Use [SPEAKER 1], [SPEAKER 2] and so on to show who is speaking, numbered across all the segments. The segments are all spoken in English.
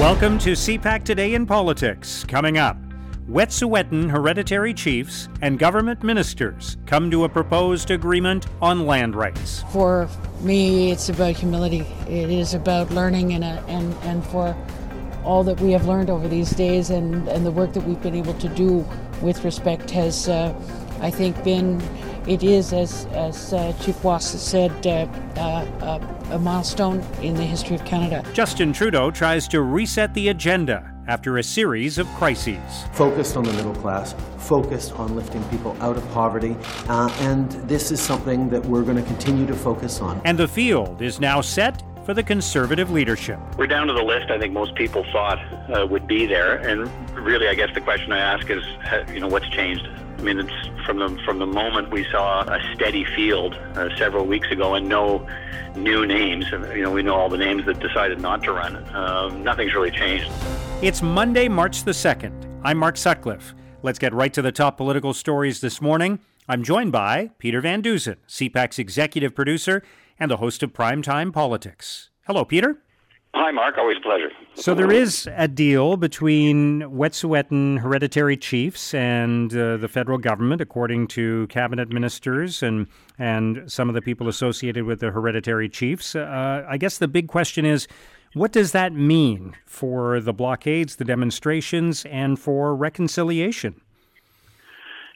[SPEAKER 1] Welcome to CPAC Today in Politics. Coming up, Wet'suwet'en hereditary chiefs and government ministers come to a proposed agreement on land rights.
[SPEAKER 2] For me, it's about humility. It is about learning, and, uh, and, and for all that we have learned over these days and, and the work that we've been able to do with respect has, uh, I think, been it is, as, as uh, Chief Woos said, uh, uh, a milestone in the history of Canada.
[SPEAKER 1] Justin Trudeau tries to reset the agenda after a series of crises.
[SPEAKER 3] Focused on the middle class, focused on lifting people out of poverty, uh, and this is something that we're going to continue to focus on.
[SPEAKER 1] And the field is now set for the Conservative leadership.
[SPEAKER 4] We're down to the list I think most people thought uh, would be there, and really, I guess the question I ask is, you know, what's changed? I mean, it's from the from the moment we saw a steady field uh, several weeks ago and no new names. You know, we know all the names that decided not to run. Uh, nothing's really changed.
[SPEAKER 1] It's Monday, March the second. I'm Mark Sutcliffe. Let's get right to the top political stories this morning. I'm joined by Peter Van Dusen, CPAC's executive producer and the host of Primetime Politics. Hello, Peter.
[SPEAKER 4] Hi, Mark. Always a pleasure.
[SPEAKER 1] So there is a deal between Wet'suwet'en hereditary chiefs and uh, the federal government, according to cabinet ministers and and some of the people associated with the hereditary chiefs. Uh, I guess the big question is, what does that mean for the blockades, the demonstrations, and for reconciliation?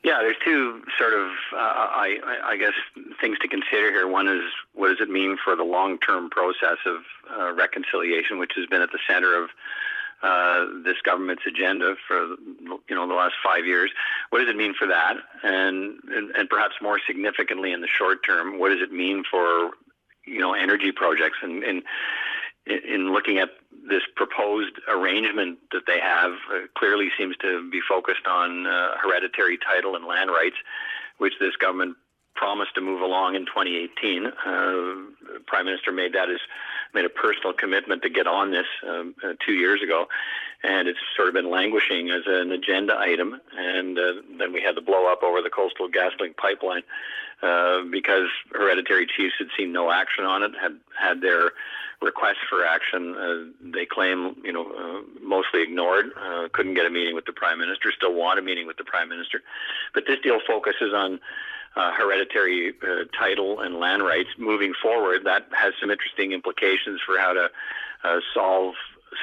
[SPEAKER 4] Yeah, there's two sort of, uh, I, I guess, things to consider here. One is what does it mean for the long-term process of uh, reconciliation, which has been at the center of uh, this government's agenda for you know the last five years. What does it mean for that, and, and and perhaps more significantly in the short term, what does it mean for you know energy projects and and in looking at this proposed arrangement that they have, uh, clearly seems to be focused on uh, hereditary title and land rights, which this government promised to move along in 2018. Uh, Prime Minister made that as made a personal commitment to get on this um, uh, two years ago, and it's sort of been languishing as an agenda item. And uh, then we had the blow up over the Coastal GasLink pipeline uh, because hereditary chiefs had seen no action on it, had had their requests for action, uh, they claim, you know, uh, mostly ignored. Couldn't get a meeting with the prime minister. Still want a meeting with the prime minister, but this deal focuses on uh, hereditary uh, title and land rights moving forward. That has some interesting implications for how to uh, solve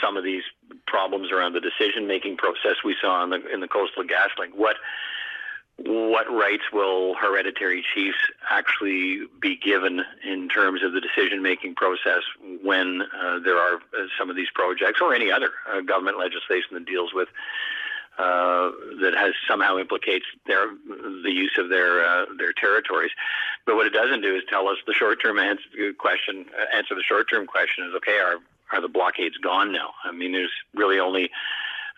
[SPEAKER 4] some of these problems around the decision-making process we saw in the in the Coastal GasLink. What what rights will hereditary chiefs actually be given in terms of the decision making process when uh, there are uh, some of these projects or any other uh, government legislation that deals with uh, that has somehow implicates their the use of their uh, their territories. But what it doesn't do is tell us the short term answer question. Uh, answer the short term question is okay. Are are the blockades gone now? I mean, there's really only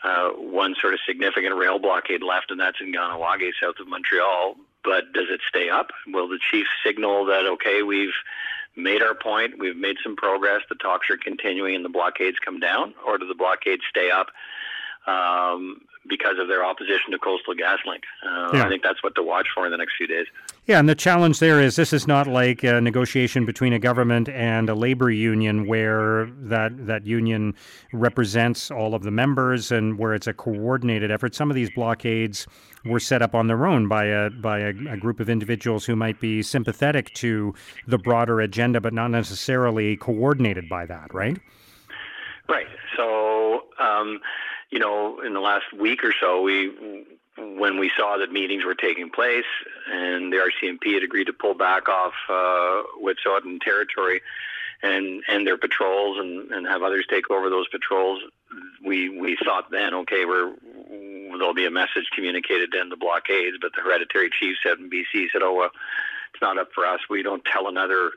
[SPEAKER 4] uh, one sort of significant rail blockade left, and that's in Kahnawake, south of Montreal. But does it stay up? Will the chief signal that okay, we've made our point, we've made some progress, the talks are continuing, and the blockades come down, or do the blockades stay up? Um, because of their opposition to Coastal GasLink. Uh, yeah. I think that's what to watch for in the next few days.
[SPEAKER 1] Yeah, and the challenge there is this is not like a negotiation between a government and a labor union where that that union represents all of the members and where it's a coordinated effort. Some of these blockades were set up on their own by a by a, a group of individuals who might be sympathetic to the broader agenda, but not necessarily coordinated by that, right?
[SPEAKER 4] Right. So. Um, you know, in the last week or so, we when we saw that meetings were taking place and the RCMP had agreed to pull back off uh, Wet'suwet'en territory and and their patrols and, and have others take over those patrols, we we thought then, okay, we're there'll be a message communicated to end the blockades. But the hereditary chiefs out in BC said, oh well, it's not up for us. We don't tell another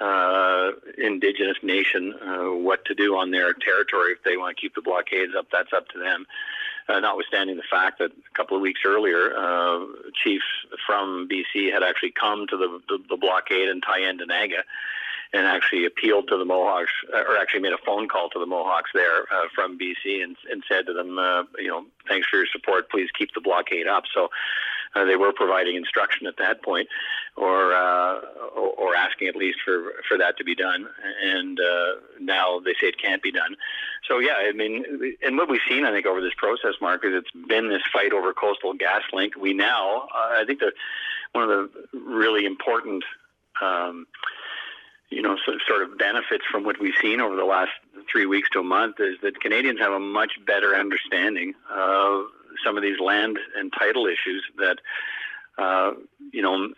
[SPEAKER 4] uh, indigenous nation uh, what to do on their territory. If they want to keep the blockades up, that's up to them. Uh, notwithstanding the fact that a couple of weeks earlier, uh, chiefs from BC had actually come to the, the, the blockade in Tyendinaga and actually appealed to the Mohawks, uh, or actually made a phone call to the Mohawks there uh, from BC and, and said to them, uh, you know, thanks for your support. Please keep the blockade up. So uh, they were providing instruction at that point, or, uh, or, asking at least for for that to be done. And uh, now they say it can't be done. So yeah, I mean, and what we've seen, I think, over this process, Mark, is it's been this fight over Coastal GasLink. We now, uh, I think, one of the really important. Um, you know, sort of benefits from what we've seen over the last three weeks to a month is that Canadians have a much better understanding of some of these land and title issues that, uh, you know,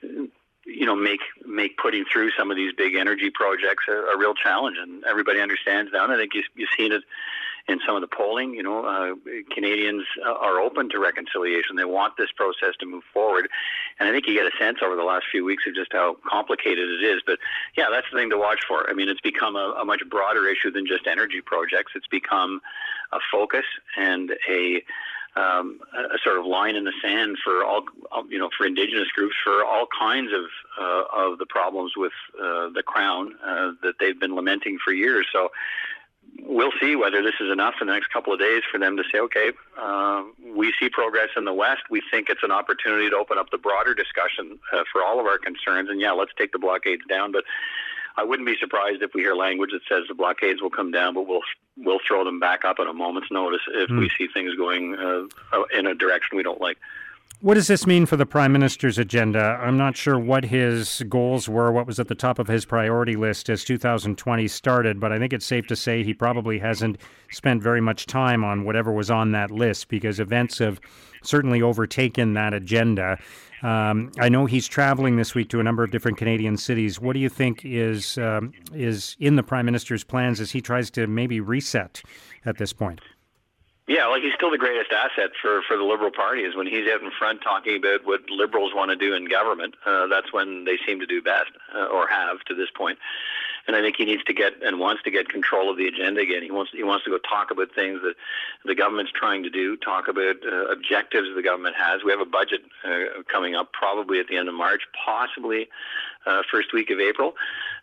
[SPEAKER 4] you know, make make putting through some of these big energy projects a, a real challenge, and everybody understands that. And I think you, you've seen it in some of the polling. You know, uh, Canadians are open to reconciliation. They want this process to move forward, and I think you get a sense over the last few weeks of just how complicated it is. But yeah, that's the thing to watch for. I mean, it's become a, a much broader issue than just energy projects. It's become a focus and a um, a sort of line in the sand for all, you know, for Indigenous groups for all kinds of uh, of the problems with uh, the Crown uh, that they've been lamenting for years. So we'll see whether this is enough in the next couple of days for them to say, okay, uh, we see progress in the West. We think it's an opportunity to open up the broader discussion uh, for all of our concerns. And yeah, let's take the blockades down. But I wouldn't be surprised if we hear language that says the blockades will come down, but we'll we'll throw them back up at a moment's notice if mm. we see things going uh, in a direction we don't like.
[SPEAKER 1] What does this mean for the Prime Minister's agenda? I'm not sure what his goals were, what was at the top of his priority list as 2020 started, but I think it's safe to say he probably hasn't spent very much time on whatever was on that list because events have certainly overtaken that agenda. Um, I know he's traveling this week to a number of different Canadian cities. What do you think is um, is in the Prime Minister's plans as he tries to maybe reset at this point?
[SPEAKER 4] Yeah, like he's still the greatest asset for, for the Liberal Party is when he's out in front talking about what Liberals want to do in government. Uh, that's when they seem to do best, uh, or have to this point. And I think he needs to get and wants to get control of the agenda again. He wants he wants to go talk about things that the government's trying to do, talk about uh, objectives the government has. We have a budget uh, coming up probably at the end of March, possibly uh, first week of April.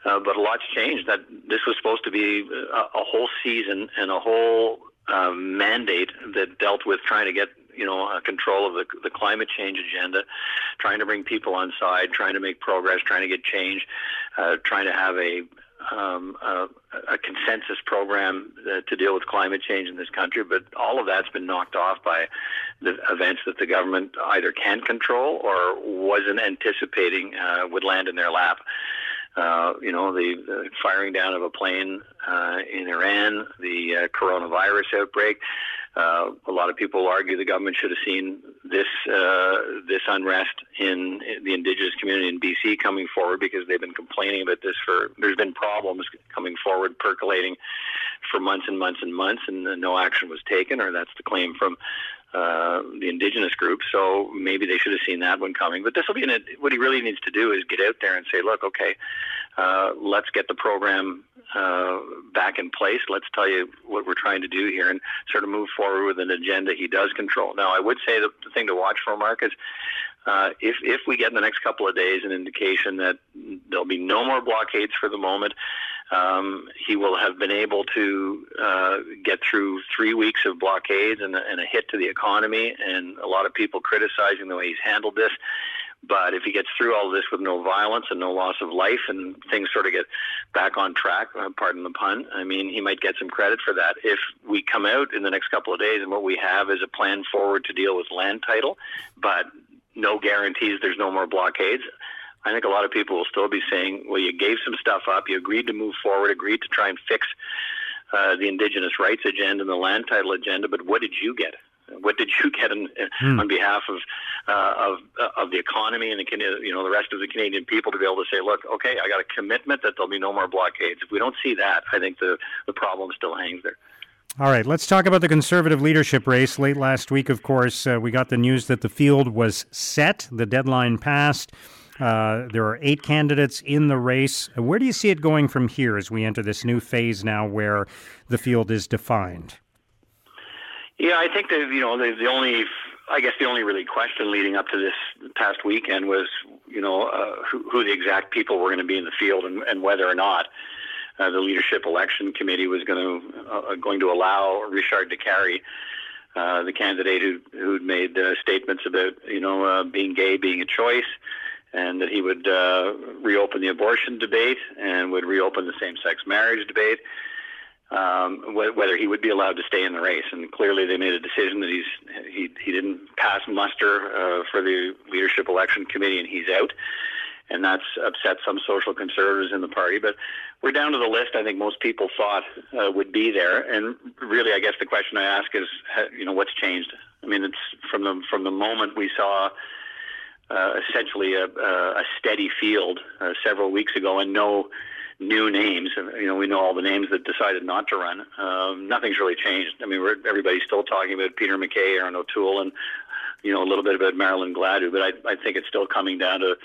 [SPEAKER 4] Uh, but a lot's changed. That this was supposed to be a, a whole season and a whole um, mandate that dealt with trying to get you know uh, control of the, the climate change agenda, trying to bring people on side, trying to make progress, trying to get change, uh, trying to have a um, a, a, consensus program uh, to deal with climate change in this country, but all of that's been knocked off by the events that the government either can't control or wasn't anticipating uh, would land in their lap. Uh, you know, the, the, firing down of a plane uh, in Iran, the uh, coronavirus outbreak. Uh, a lot of people argue the government should have seen this uh, this unrest in, in the Indigenous community in BC coming forward because they've been complaining about this for. There's been problems coming forward, percolating for months and months and months, and no action was taken, or that's the claim from uh, the indigenous groups. So maybe they should have seen that one coming. But this will be an, what he really needs to do is get out there and say, look, okay, uh, let's get the program uh, back in place. Let's tell you what we're trying to do here and sort of move forward with an agenda he does control. Now, I would say the, the thing to watch for, Mark, is uh, if if we get in the next couple of days an indication that there'll be no more blockades for the moment, um, he will have been able to uh, get through three weeks of blockades and, and a hit to the economy, and a lot of people criticizing the way he's handled this. But if he gets through all this with no violence and no loss of life, and things sort of get back on track, uh, pardon the pun, I mean, he might get some credit for that. If we come out in the next couple of days and what we have is a plan forward to deal with land title, but no guarantees there's no more blockades, I think a lot of people will still be saying, well, you gave some stuff up, you agreed to move forward, agreed to try and fix uh, the Indigenous rights agenda and the land title agenda, but what did you get? What did you get in, hmm. on behalf of uh, of uh, of the economy and the you know the rest of the Canadian people to be able to say, look, okay, I got a commitment that there'll be no more blockades. If we don't see that, I think the the problem still hangs there.
[SPEAKER 1] All right, let's talk about the conservative leadership race. Late last week, of course, uh, we got the news that the field was set, the deadline passed. Uh, there are eight candidates in the race. Where do you see it going from here as we enter this new phase now where the field is defined?
[SPEAKER 4] Yeah, I think that you know the, the only, I guess the only really question leading up to this past weekend was you know uh, who, who, the exact people were going to be in the field and, and whether or not uh, the leadership election committee was going to uh, going to allow Richard Décarie uh, the candidate who who'd made uh, statements about you know uh, being gay being a choice, and that he would uh, reopen the abortion debate and would reopen the same-sex marriage debate. Um, wh- whether he would be allowed to stay in the race, and clearly they made a decision that he's he he didn't pass muster uh, for the leadership election committee, and he's out and that's upset some social conservatives in the party. But we're down to the list I think most people thought uh, would be there. And really, I guess the question I ask is, you know, what's changed? I mean, it's from the from the moment we saw uh, essentially a, a steady field uh, several weeks ago, and no new names. You know, we know all the names that decided not to run. Um, nothing's really changed. I mean, we're, everybody's still talking about Peter MacKay, Erin O'Toole, and you know a little bit about Marilyn Gladu, but I, I think it's still coming down to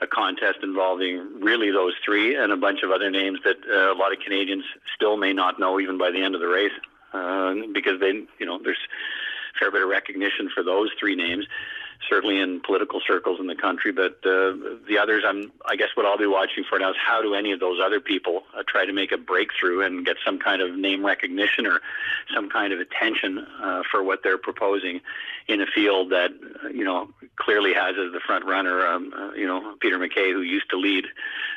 [SPEAKER 4] a contest involving really those three and a bunch of other names that uh, a lot of Canadians still may not know even by the end of the race uh, because they, you know, there's a fair bit of recognition for those three names certainly in political circles in the country. But uh, the others, I'm, I guess what I'll be watching for now is how do any of those other people uh, try to make a breakthrough and get some kind of name recognition or some kind of attention uh, for what they're proposing in a field that, uh, you know, clearly has as the front runner, um, uh, you know, Peter MacKay, who used to lead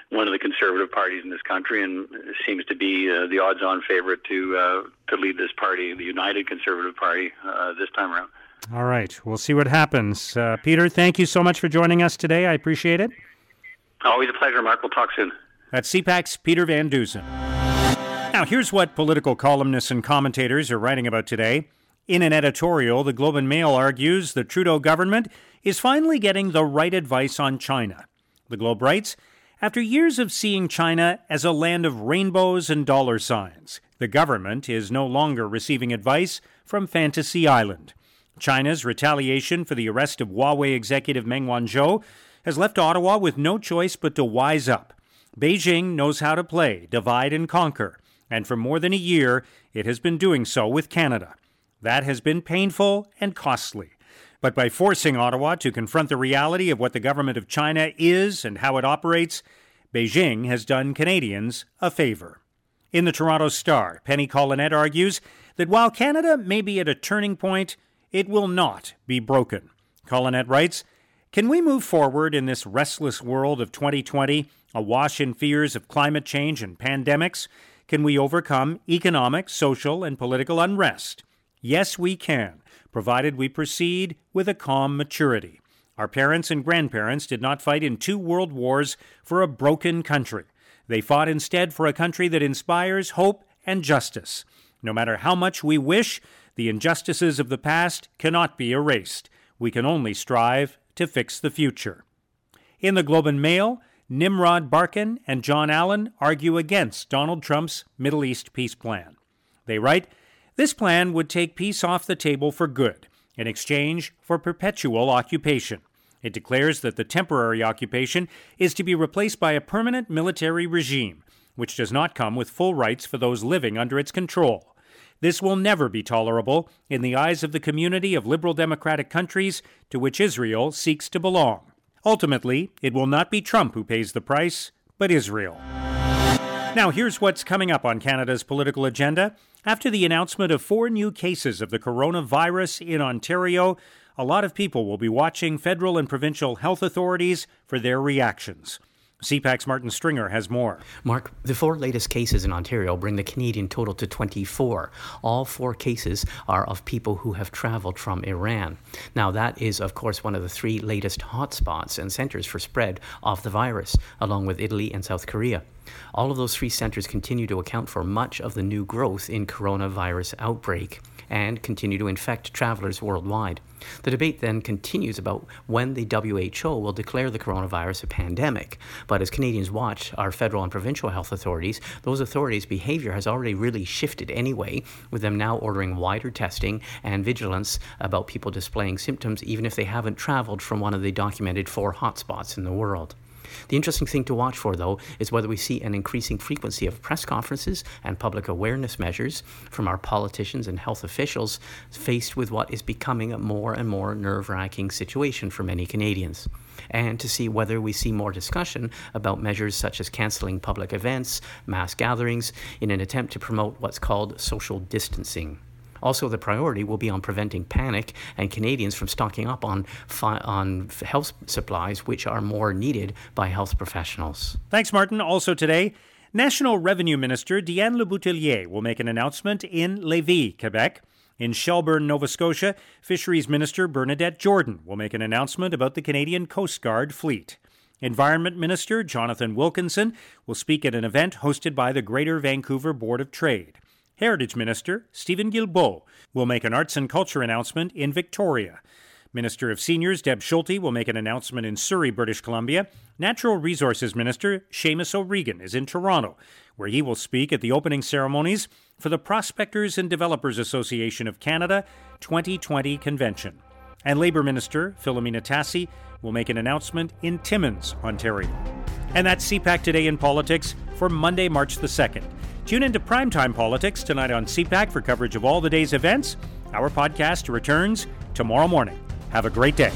[SPEAKER 4] one of the conservative parties in this country and seems to be uh, the odds-on favorite to to lead this party, the United Conservative Party, this time around.
[SPEAKER 1] All right. We'll see what happens. Uh, Peter, thank you so much for joining us today. I appreciate it.
[SPEAKER 4] Always a pleasure, Mark. We'll talk soon.
[SPEAKER 1] That's CPAC's Peter Van Dusen. Now, here's what political columnists and commentators are writing about today. In an editorial, the Globe and Mail argues the Trudeau government is finally getting the right advice on China. The Globe writes After years of seeing China as a land of rainbows and dollar signs, the government is no longer receiving advice from Fantasy Island. China's retaliation for the arrest of Huawei executive Meng Wanzhou has left Ottawa with no choice but to wise up. Beijing knows how to play, divide and conquer, and for more than a year it has been doing so with Canada. That has been painful and costly. But by forcing Ottawa to confront the reality of what the government of China is and how it operates, Beijing has done Canadians a favor. In the Toronto Star, Penny Collenette argues that while Canada may be at a turning point, it will not be broken. Collenette writes Can we move forward in this restless world of 2020, awash in fears of climate change and pandemics? Can we overcome economic, social, and political unrest? Yes, we can, provided we proceed with a calm maturity. Our parents and grandparents did not fight in two world wars for a broken country. They fought instead for a country that inspires hope and justice. No matter how much we wish the injustices of the past cannot be erased. We can only strive to fix the future. In the Globe and Mail, Nimrod Barkan and Jon Allen argue against Donald Trump's Middle East peace plan. They write, This plan would take peace off the table for good in exchange for perpetual occupation. It declares that the temporary occupation is to be replaced by a permanent military regime, which does not come with full rights for those living under its control. This will never be tolerable in the eyes of the community of liberal democratic countries to which Israel seeks to belong. Ultimately, it will not be Trump who pays the price, but Israel. Now, here's what's coming up on Canada's political agenda. After the announcement of four new cases of the coronavirus in Ontario, a lot of people will be watching federal and provincial health authorities for their reactions. CPAC's Martin Stringer has more.
[SPEAKER 5] Mark, the four latest cases in Ontario bring the Canadian total to 24. All four cases are of people who have traveled from Iran. Now, that is, of course, one of the three latest hotspots and centers for spread of the virus, along with Italy and South Korea. All of those three centers continue to account for much of the new growth in coronavirus outbreak and continue to infect travelers worldwide. The debate then continues about when the WHO will declare the coronavirus a pandemic. But as Canadians watch our federal and provincial health authorities, those authorities' behavior has already really shifted anyway, with them now ordering wider testing and vigilance about people displaying symptoms, even if they haven't traveled from one of the documented four hotspots in the world. The interesting thing to watch for, though, is whether we see an increasing frequency of press conferences and public awareness measures from our politicians and health officials faced with what is becoming a more and more nerve wracking situation for many Canadians. And to see whether we see more discussion about measures such as cancelling public events, mass gatherings, in an attempt to promote what's called social distancing. Also, the priority will be on preventing panic and Canadians from stocking up on, fi- on health supplies, which are more needed by health professionals.
[SPEAKER 1] Thanks, Martin. Also today, National Revenue Minister Diane Lebouthillier will make an announcement in Lévis, Quebec. In Shelburne, Nova Scotia, Fisheries Minister Bernadette Jordan will make an announcement about the Canadian Coast Guard fleet. Environment Minister Jonathan Wilkinson will speak at an event hosted by the Greater Vancouver Board of Trade. Heritage Minister Steven Guilbeault will make an arts and culture announcement in Victoria. Minister of Seniors Deb Schulte will make an announcement in Surrey, British Columbia. Natural Resources Minister Seamus O'Regan is in Toronto, where he will speak at the opening ceremonies for the Prospectors and Developers Association of Canada 2020 convention. And Labour Minister Filomena Tassi will make an announcement in Timmins, Ontario. And that's CPAC Today in Politics for Monday, March the 2nd. Tune into Primetime Politics tonight on CPAC for coverage of all the day's events. Our podcast returns tomorrow morning. Have a great day.